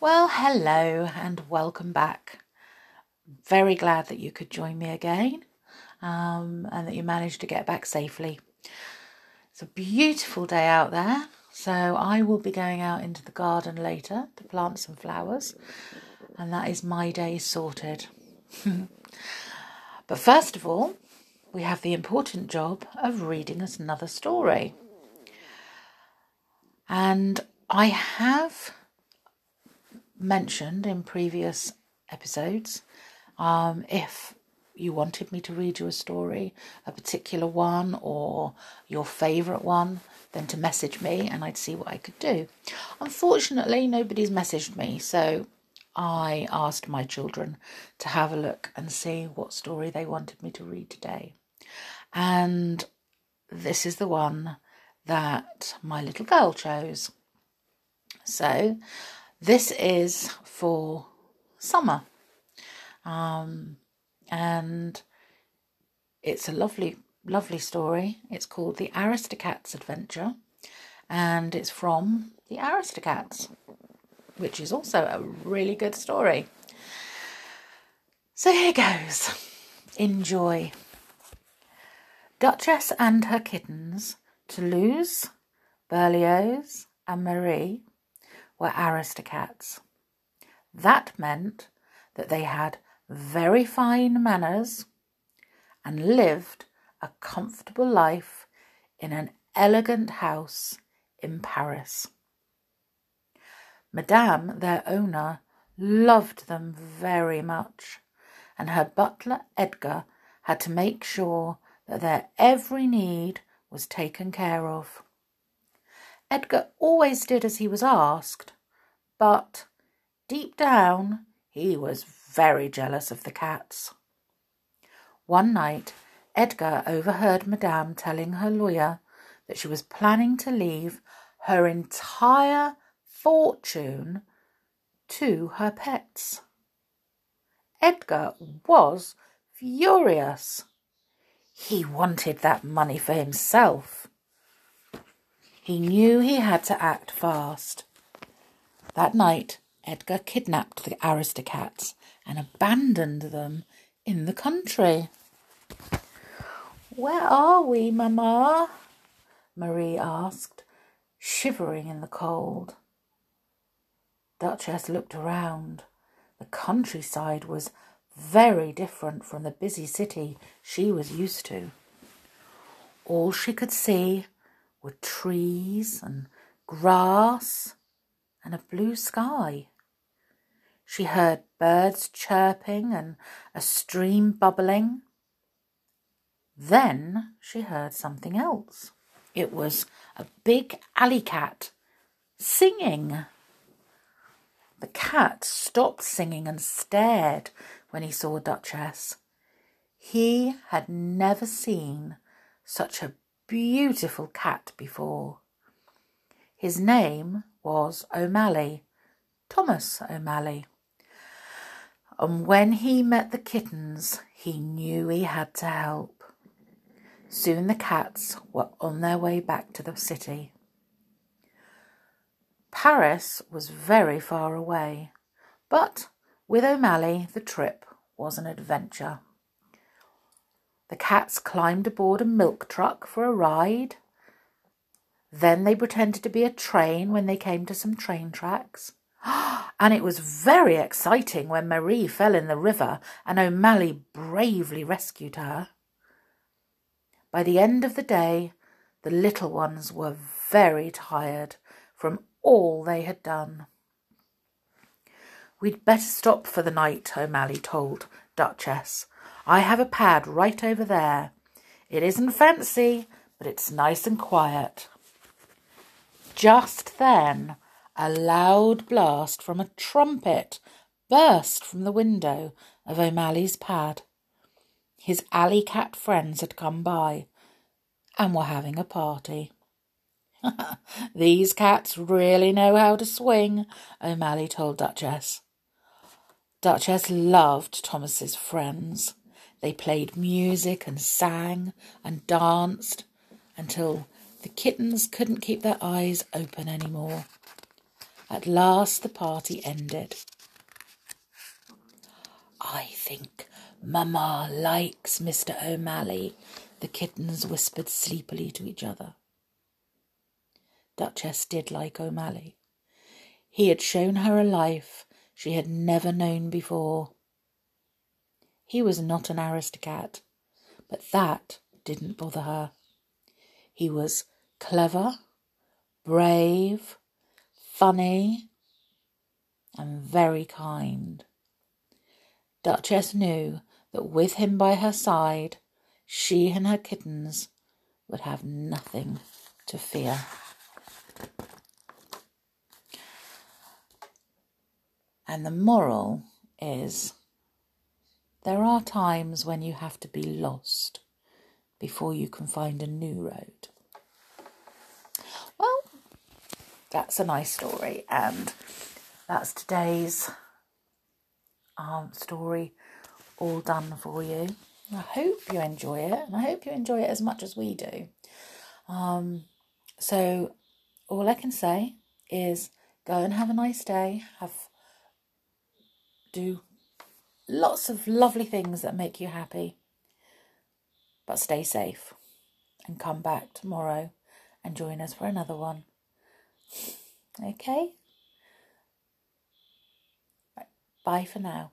Well, hello and welcome back. Very glad that you could join me again um, and that you managed to get back safely. It's a beautiful day out there, so I will be going out into the garden later to plant some flowers, and that is my day sorted. but first of all, we have the important job of reading us another story. And I have mentioned in previous episodes. Um, if you wanted me to read you a story, a particular one, or your favourite one, then to message me and I'd see what I could do. Unfortunately, nobody's messaged me, so I asked my children to have a look and see what story they wanted me to read today. And this is the one that my little girl chose. So this is for summer. Um, and it's a lovely, lovely story. It's called The Aristocats Adventure, and it's from The Aristocats, which is also a really good story. So here goes. Enjoy. Duchess and her kittens, Toulouse, Berlioz, and Marie were aristocrats. That meant that they had very fine manners and lived a comfortable life in an elegant house in Paris. Madame, their owner, loved them very much, and her butler Edgar had to make sure that their every need was taken care of. Edgar always did as he was asked, but deep down he was very jealous of the cats. One night, Edgar overheard Madame telling her lawyer that she was planning to leave her entire fortune to her pets. Edgar was furious. He wanted that money for himself. He knew he had to act fast. That night, Edgar kidnapped the Aristocats and abandoned them in the country. Where are we, Mamma? Marie asked, shivering in the cold. Duchess looked around. The countryside was very different from the busy city she was used to. All she could see were trees and grass and a blue sky. She heard birds chirping and a stream bubbling. Then she heard something else. It was a big alley cat singing. The cat stopped singing and stared when he saw Duchess. He had never seen such a beautiful cat before. His name was O'Malley, Thomas O'Malley. And when he met the kittens, he knew he had to help. Soon the cats were on their way back to the city. Paris was very far away, but with O'Malley the trip was an adventure. The cats climbed aboard a milk truck for a ride. Then they pretended to be a train when they came to some train tracks. And it was very exciting when Marie fell in the river and O'Malley bravely rescued her. By the end of the day, the little ones were very tired from all they had done. We'd better stop for the night, O'Malley told Duchess. I have a pad right over there. It isn't fancy, but it's nice and quiet. Just then, a loud blast from a trumpet burst from the window of O'Malley's pad. His alley cat friends had come by and were having a party. These cats really know how to swing, O'Malley told Duchess. Duchess loved Thomas's friends. They played music and sang and danced until the kittens couldn't keep their eyes open anymore. at last the party ended. I think Mamma likes Mr. O'Malley, the kittens whispered sleepily to each other. Duchess did like O'Malley. He had shown her a life she had never known before. He was not an aristocrat, but that didn't bother her. He was clever, brave, funny, and very kind. Duchess knew that with him by her side, she and her kittens would have nothing to fear. And the moral is there are times when you have to be lost before you can find a new road. Well, that's a nice story, and that's today's um, story all done for you. I hope you enjoy it, and I hope you enjoy it as much as we do. Um, so, all I can say is go and have a nice day. Have do lots of lovely things that make you happy. But stay safe and come back tomorrow and join us for another one. Okay? Bye for now.